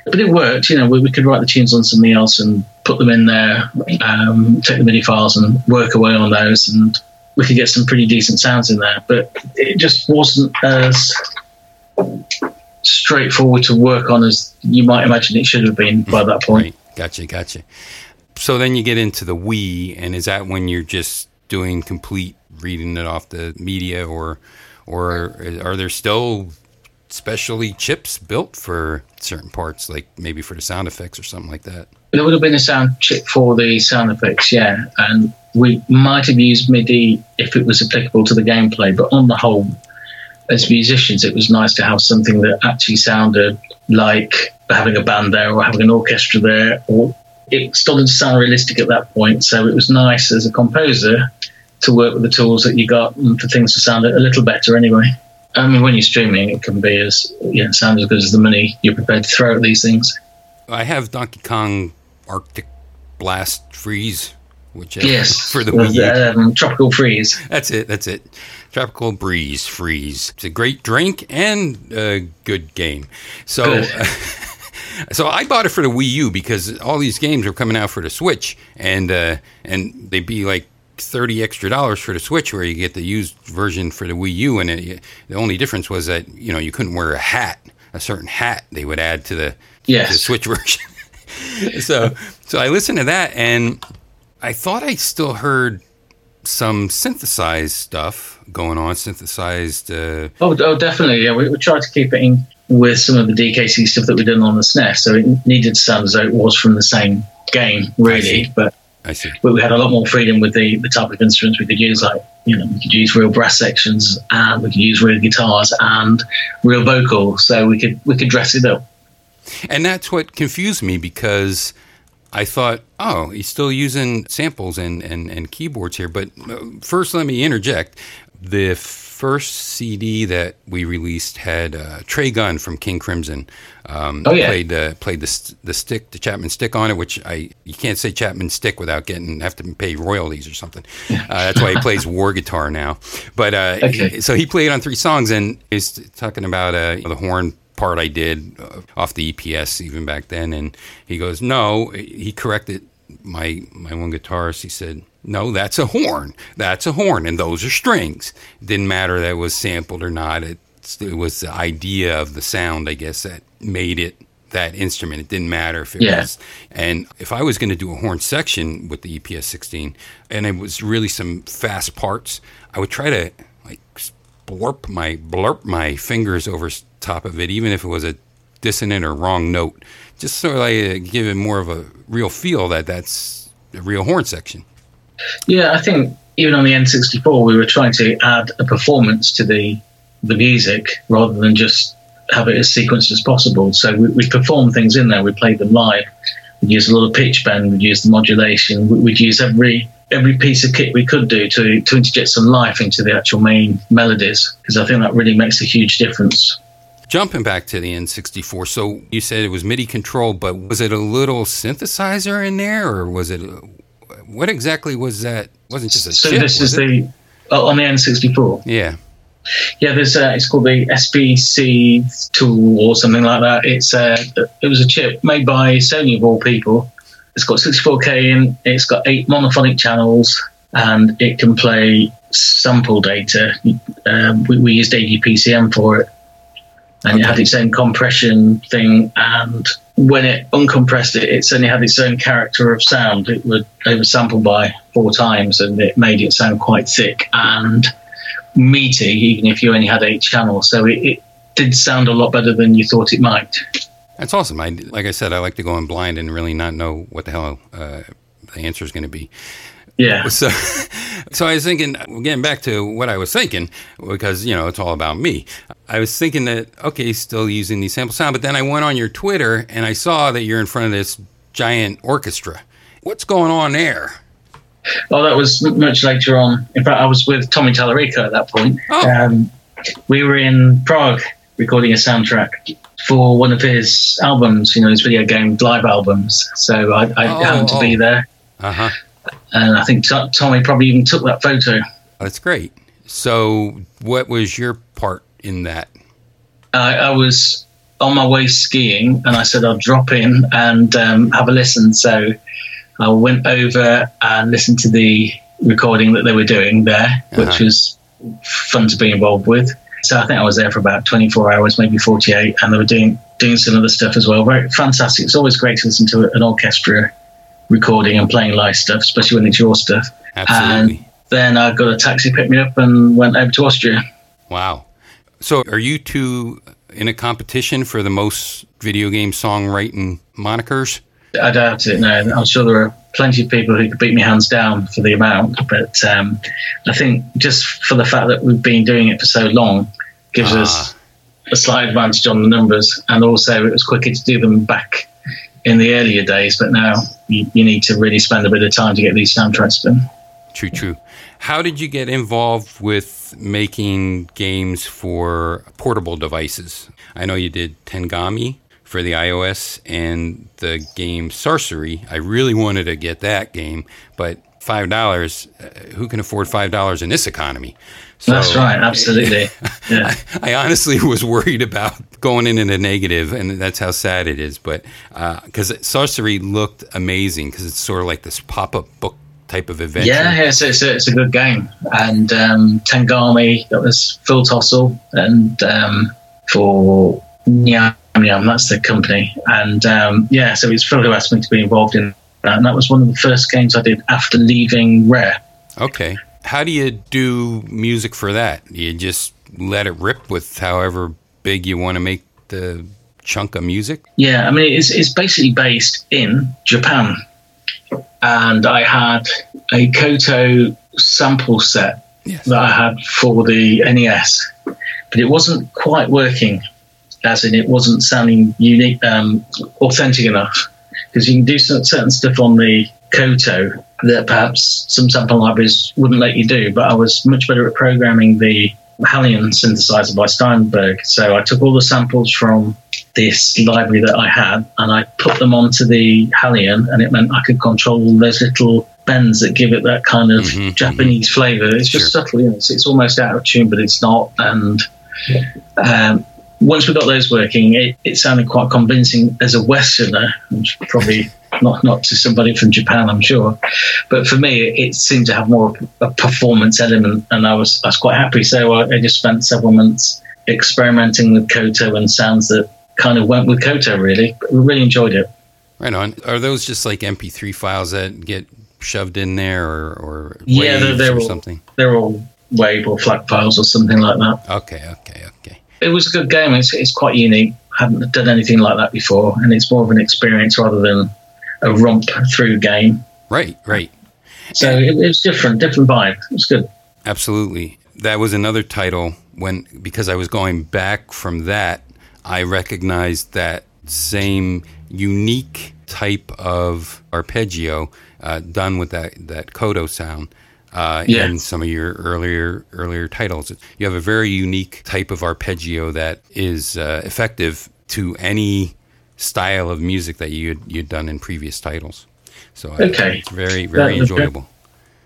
But it worked, you know. We, we could write the tunes on something else and put them in there, um, take the MIDI files and work away on those, and we could get some pretty decent sounds in there. But it just wasn't as straightforward to work on as you might imagine it should have been by that point. Right. Gotcha. Gotcha. So then you get into the Wii, and is that when you're just doing complete reading it off the media, or or are there still specially chips built for certain parts, like maybe for the sound effects or something like that? There would have been a sound chip for the sound effects, yeah, and we might have used MIDI if it was applicable to the gameplay, but on the whole, as musicians, it was nice to have something that actually sounded like having a band there or having an orchestra there, or it started to sound realistic at that point. So it was nice as a composer to work with the tools that you got and for things to sound a little better anyway. I mean, when you're streaming, it can be as you know, sound as good as the money you're prepared to throw at these things. I have Donkey Kong Arctic Blast Freeze, which Yes, for the Wii. um, tropical freeze. That's it. That's it. Tropical Breeze Freeze. It's a great drink and a good game. So, Good. so I bought it for the Wii U because all these games are coming out for the Switch, and uh, and they'd be like thirty extra dollars for the Switch, where you get the used version for the Wii U, and it, the only difference was that you know you couldn't wear a hat, a certain hat they would add to the, Yes. the Switch version. so so I listened to that and I thought I still heard some synthesized stuff going on, synthesized. Uh, Oh, oh definitely. Yeah, we, we tried to keep it in with some of the DKC stuff that we did on the SNES, so it needed to sound as though it was from the same game, really. But I see. but we had a lot more freedom with the, the type of instruments we could use. Like you know, we could use real brass sections, and we could use real guitars and real vocals. So we could we could dress it up. And that's what confused me because I thought, oh, he's still using samples and, and, and keyboards here. But uh, first, let me interject. The first CD that we released had uh, Trey Gunn from King Crimson. Um, Oh, yeah. Played uh, played the the stick, the Chapman stick on it, which I you can't say Chapman stick without getting have to pay royalties or something. Uh, that's why he plays Warr Guitar now. But uh, Okay. so he played on three songs and he's talking about uh, the horn part I did uh, off the EPS even back then, and he goes, "No," he corrected my my one guitarist. He said, no, that's a horn. That's a horn, and those are strings. Didn't matter that it was sampled or not. It, it was the idea of the sound, I guess, that made it that instrument. It didn't matter if it Yeah. was. And if I was going to do a horn section with the EPS 16, and it was really some fast parts, I would try to blurp my blurp my fingers over top of it, even if it was a dissonant or wrong note, just so I uh, give it more of a real feel that that's a real horn section. Yeah, I think even on the N64, we were trying to add a performance to the the music rather than just have it as sequenced as possible. So we, we performed things in there. We played them live. We'd use a lot of pitch bend. We'd use the modulation. We- We'd use every every piece of kit we could do to to interject some life into the actual main melodies because I think that really makes a huge difference. Jumping back to the N64, so you said it was MIDI control, but was it a little synthesizer in there, or was it? What exactly was that? Wasn't just a So chip. this is it? the oh, on the N64. yeah. Yeah, there's a, it's called the SBC tool or something like that. It's a, it was a chip made by Sony of all people. It's got 64k in. It's got eight monophonic channels, and it can play sample data. Um, we, we used ADPCM for it, and it had its own compression thing. And when it uncompressed it, it suddenly had its own character of sound. It would oversample by four times, and it made it sound quite thick and meaty, even if you only had eight channels. So it, it did sound a lot better than you thought it might. That's awesome. I like I said, I like to go in blind and really not know what the hell uh, the answer is going to be. Yeah. So, so I was thinking, getting back to what I was thinking, because you know it's all about me. I was thinking that okay, still using the sample sound, but then I went on your Twitter and I saw that you're in front of this giant orchestra. What's going on there? Oh, that was much later on. In fact, I was with Tommy Tallarico at that point. Oh. Um, we were in Prague recording a soundtrack for one of his albums, you know, his video game live albums. So I, I Oh, happened to oh. be there. Uh huh. And I think T- Tommy probably even took that photo. That's great. So, what was your part in that? I, I was on my way skiing and I said I'll drop in and um, have a listen. So I went over and listened to the recording that they were doing there, which Uh-huh. was fun to be involved with. So I think I was there for about 24 hours, maybe 48, and they were doing doing some other stuff as well. Very fantastic. It's always great to listen to an orchestra recording and playing live stuff, especially when it's your stuff. Absolutely. And then I got a taxi, picked me up, and went over to Austria. Wow. So, are you two in a competition for the most video game songwriting monikers? I doubt it. No, I'm sure there are plenty of people who could beat me hands down for the amount. But um, I think just for the fact that we've been doing it for so long gives Ah. us a slight advantage on the numbers. And also, it was quicker to do them back in the earlier days. But now you, you need to really spend a bit of time to get these soundtracks done. True, true. How did you get involved with making games for portable devices? I know you did Tengami for the iOS and the game Sorcery. I really wanted to get that game, but five dollars. Uh, who can afford five dollars in this economy? So, That's right. Absolutely. Yeah. I honestly was worried about going in in a negative, and that's how sad it is. But because Sorcery looked amazing, because it's sort of like this pop-up book type of adventure. Yeah, yeah, it's, it's, a, it's a good game. And um, Tengami, that was Phil Tossell, and um, for Nyam Nyam, that's the company. And um, yeah, so it's Phil who asked me to be involved in that. And that was one of the first games I did after leaving Rare. Okay. How do you do music for that? You just let it rip with however big you want to make the chunk of music? Yeah, I mean, it's, it's basically based in Japan. And I had a Koto sample set Yes. that I had for the NES, but it wasn't quite working, as in it wasn't sounding unique, um, authentic enough. Because you can do some, certain stuff on the Koto that perhaps some sample libraries wouldn't let you do, but I was much better at programming the Halion synthesizer by Steinberg. So I took all the samples from this library that I had and I put them onto the Halion, and it meant I could control those little bends that give it that kind of Mhm, Japanese flavor. It's just Sure. subtle, you know, it's, it's almost out of tune, but it's not. And um, once we got those working, it, it sounded quite convincing as a Westerner, which probably not not to somebody from Japan, I'm sure. But for me, it, it seemed to have more of a performance element, and I was I was quite happy. So I, I just spent several months experimenting with Koto and sounds that kind of went with Koto. Really, We really enjoyed it. Right on. Are those just like MP3 files that get shoved in there, or or Yeah, they're- they're or all- something? They're all wave or flat files or something like that. Okay, okay, okay. It was a good game. It's, it's quite unique. haven't done anything like that before, and it's more of an experience rather than a romp through game. Right, right. So it, it was different, different vibe. It was good. Absolutely. That was another title when because I was going back from that, I recognized that same unique type of arpeggio uh, done with that that koto sound. Uh, Yeah. in some of your earlier earlier titles, you have a very unique type of arpeggio that is uh, effective to any style of music that you had, you'd done in previous titles. So I- Okay. it's very very That enjoyable.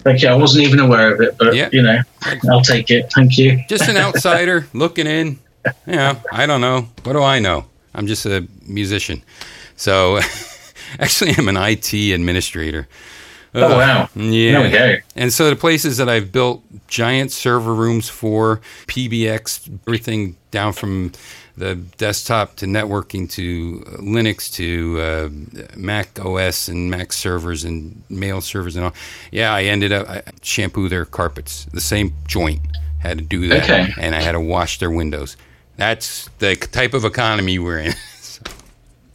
Thank you. I wasn't even aware of it, but Yeah. you know, I'll take it. Thank you. just an outsider looking in. Yeah, I don't know. What do I know? I'm just a musician. So, actually, I'm an IT administrator. Oh wow. Yeah. There we go. And so the places that I've built giant server rooms for, PBX, everything down from the desktop to networking to Linux to uh, Mac OS and Mac servers and mail servers and all. Yeah, I ended up I shampoo their carpets. The same joint had to do that, Okay. and I had to wash their windows. That's the type of economy we're in.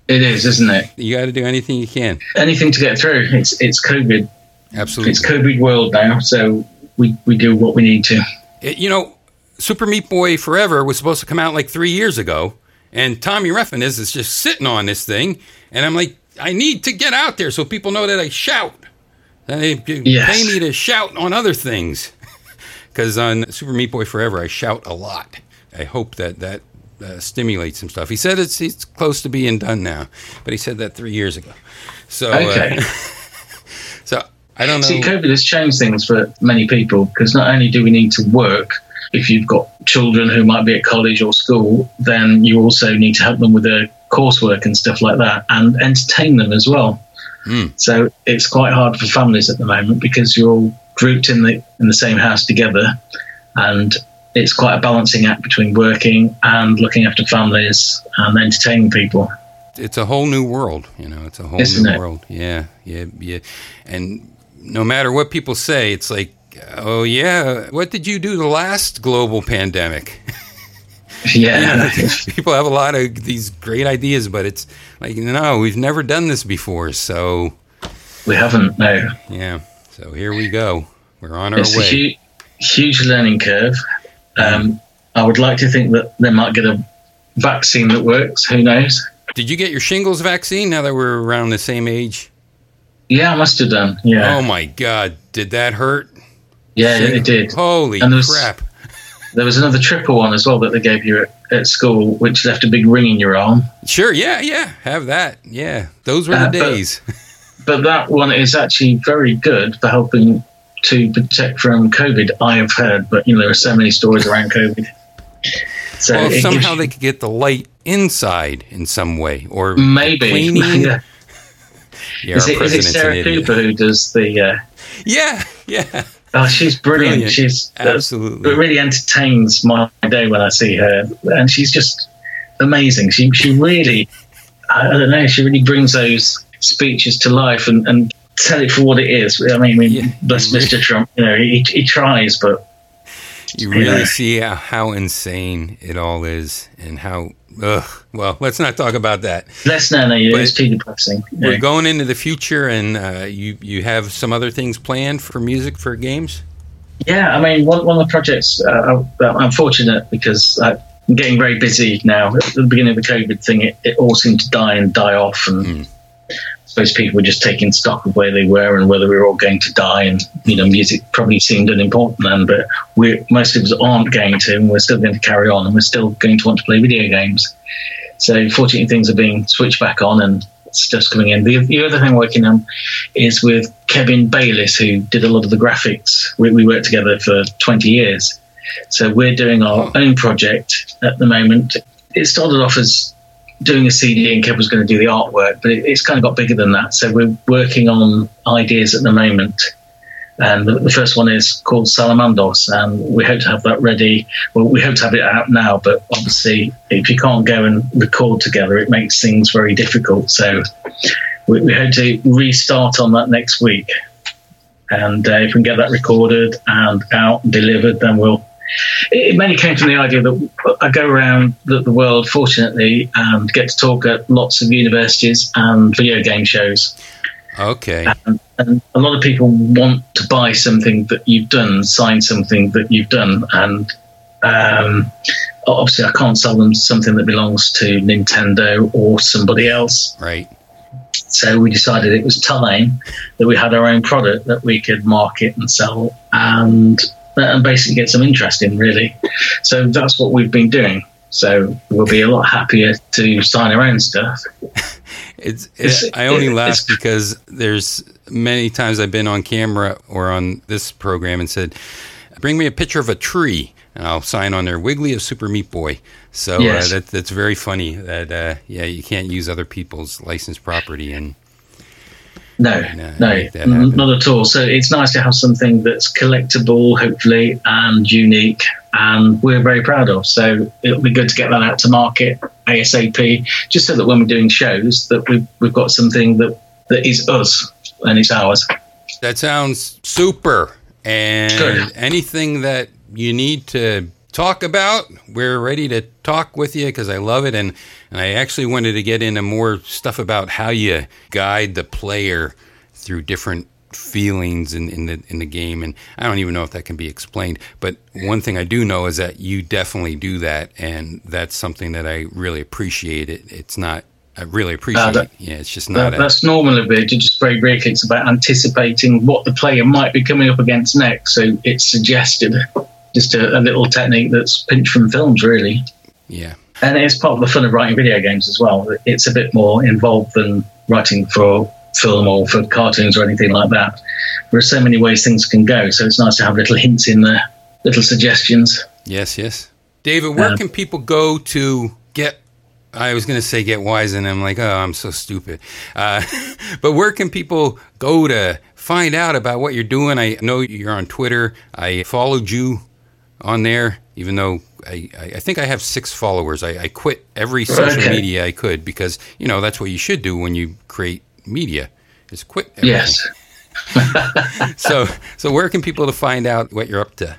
It is, isn't it? you got to do anything you can. Anything to get through. It's it's COVID. Absolutely. It's COVID world now, so we, we do what we need to. It- you know, Super Meat Boy Forever was supposed to come out like three years ago, and Tommy Refenes is, is just sitting on this thing, and I'm like, I need to get out there so people know that I shout. And they Yes. pay me to shout on other things, because on Super Meat Boy Forever I shout a lot. I hope that that uh, stimulates some stuff. He said it's it's close to being done now, but he said that three years ago. So, Okay. uh, so I don't know. See, COVID has changed things for many people because not only do we need to work, if you've got children who might be at college or school, then you also need to help them with their coursework and stuff like that and entertain them as well. Hmm. So it's quite hard for families at the moment because you're all grouped in the in the same house together and it's quite a balancing act between working and looking after families and entertaining people. it's a whole new world. You know, it's a whole Isn't new it? world. Yeah, yeah, yeah. And no matter what people say, it's like, oh yeah, what did you do the last global pandemic? Yeah. people have a lot of these great ideas, but it's like, no, we've never done this before. So we haven't, no. yeah, so here we go. We're on our it's a way. huge, huge learning curve. Um, I would like to think that they might get a vaccine that works. Who knows? Did you get your shingles vaccine? Now that we're around the same age. Yeah, I must have done. Yeah, Oh my God, did that hurt? yeah, it did. Holy And there was- crap! There was another triple one as well that they gave you at, at school, which left a big ring in your arm. Sure, yeah, yeah, have that. Yeah, those were Uh, the but- days. But that one is actually very good for helping to protect from COVID. I have heard, but you know there are so many stories around COVID. So well, somehow they could get the light inside in some way, or maybe. cleaning. yeah. Is it, is it Sarah. Cooper who does the? Uh, Yeah, yeah, oh, she's brilliant. Brilliant. She's absolutely. it really entertains my day when I see her, and she's just amazing. She she really, I I don't know, she really brings those speeches to life and, and tell it for what it is. I mean, I mean Yeah. bless Mr. Trump, you know, he, he tries, but You really see how, how insane it all is, and how. Ugh. Well, let's not talk about that. less no, no, it's too depressing. We're Yeah. going into the future, and uh, you you have some other things planned for music for games. Yeah, I mean, one, one of the projects, uh, I- I'm fortunate because I'm getting very busy now. At the beginning of the COVID thing, it, it all seemed to die and die off. And Mm. Suppose people were just taking stock of where they were and whether we were all going to die. And, you know, music probably seemed unimportant then, but we most of us aren't going to, and we're still going to carry on, and we're still going to want to play video games. So, fortunately, things are being switched back on and stuff's coming in. The, the other thing I'm working on is with Kevin Bayliss, who did a lot of the graphics. We, we worked together for 20 years. So we're doing our Oh. own project at the moment. It started off as doing a CD and Kev was going to do the artwork, but it, it's kind of got bigger than that. So we're working on ideas at the moment. And the, the first one is called Salamandos, and we hope to have that ready. Well, we hope to have it out now, but obviously, if you can't go and record together, it makes things very difficult. So we, we hope to restart on that next week. And uh, if we can get that recorded and out and delivered, then we'll it, mainly came from the idea that I go around the, the, world, fortunately, and get to talk at lots of universities and video game shows. Okay. And, and, a lot of people want to buy something that you've done, sign something that you've done, and um, obviously I can't sell them something that belongs to Nintendo or somebody else. Right. So we decided it was time that we had our own product that we could market and sell, and and basically get some interest in, really. So that's what we've been doing. So we'll be a lot happier to sign our own stuff. it's, it's I only laugh because there's many times I've been on camera or on this program and said, "Bring me a picture of a tree." And I'll sign on there, Wiggly of Super Meat Boy. So uh, yes. uh, that, that's very funny. That uh, yeah, you can't use other people's licensed property and no, no, mm-hmm. not at all. So it's nice to have something that's collectible, hopefully, and unique, and we're very proud of. So it'll be good to get that out to market ASAP, just so that when we're doing shows, that we've we've got something that that is us and it's ours. That sounds super. And good. anything that you need to talk about, we're ready to talk with you because I love it. And, and I actually wanted to get into more stuff about how you guide the player through different feelings in, in the in the game and I don't even know if that can be explained but one thing I do know is that you definitely do that and that's something that I really appreciate it it's not I really appreciate uh, that, it. Yeah, it's just not. That, a, that's normal a bit. Just very briefly, it's about anticipating what the player might be coming up against next. So it's suggested just a, a little technique that's pinched from films, really. Yeah. And it's part of the fun of writing video games as well. It's a bit more involved than writing for film or for cartoons or anything like that. There are so many ways things can go, so it's nice to have little hints in there, little suggestions. Yes, yes. David, where um, can people go to get? I was going to say get wise, and I'm like, oh, I'm so stupid. Uh, but where can people go to find out about what you're doing? I know you're on Twitter. I followed you on there, even though I, I think I have six followers. I, I quit every social okay. media I could because, you know, that's what you should do when you create media is quit everything. Yes. so, so where can people to find out what you're up to?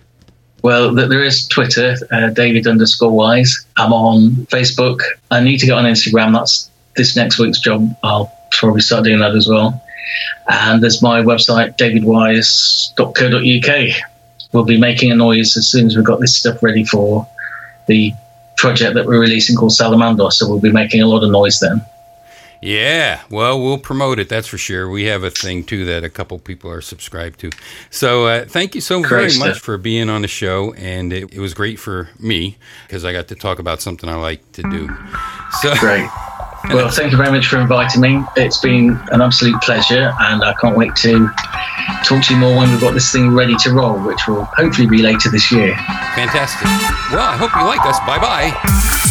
Well, there is Twitter, uh, David underscore Wise. I'm on Facebook. I need to get on Instagram. That's this next week's job. I'll probably start doing that as well. And there's my website, davidwise.co.uk we'll be making a noise as soon as we've got this stuff ready for the project that we're releasing called Salamander. So we'll be making a lot of noise then. Yeah, well, we'll promote it. That's for sure. We have a thing too that a couple people are subscribed to. So, uh, thank you so very much for being on the show, and it, it was great for me because I got to talk about something I like to do. So, great. Well, thank you very much for inviting me. It's been an absolute pleasure, and I can't wait to talk to you more when we've got this thing ready to roll, which will hopefully be later this year. Fantastic. Well, I hope you like us. Bye bye.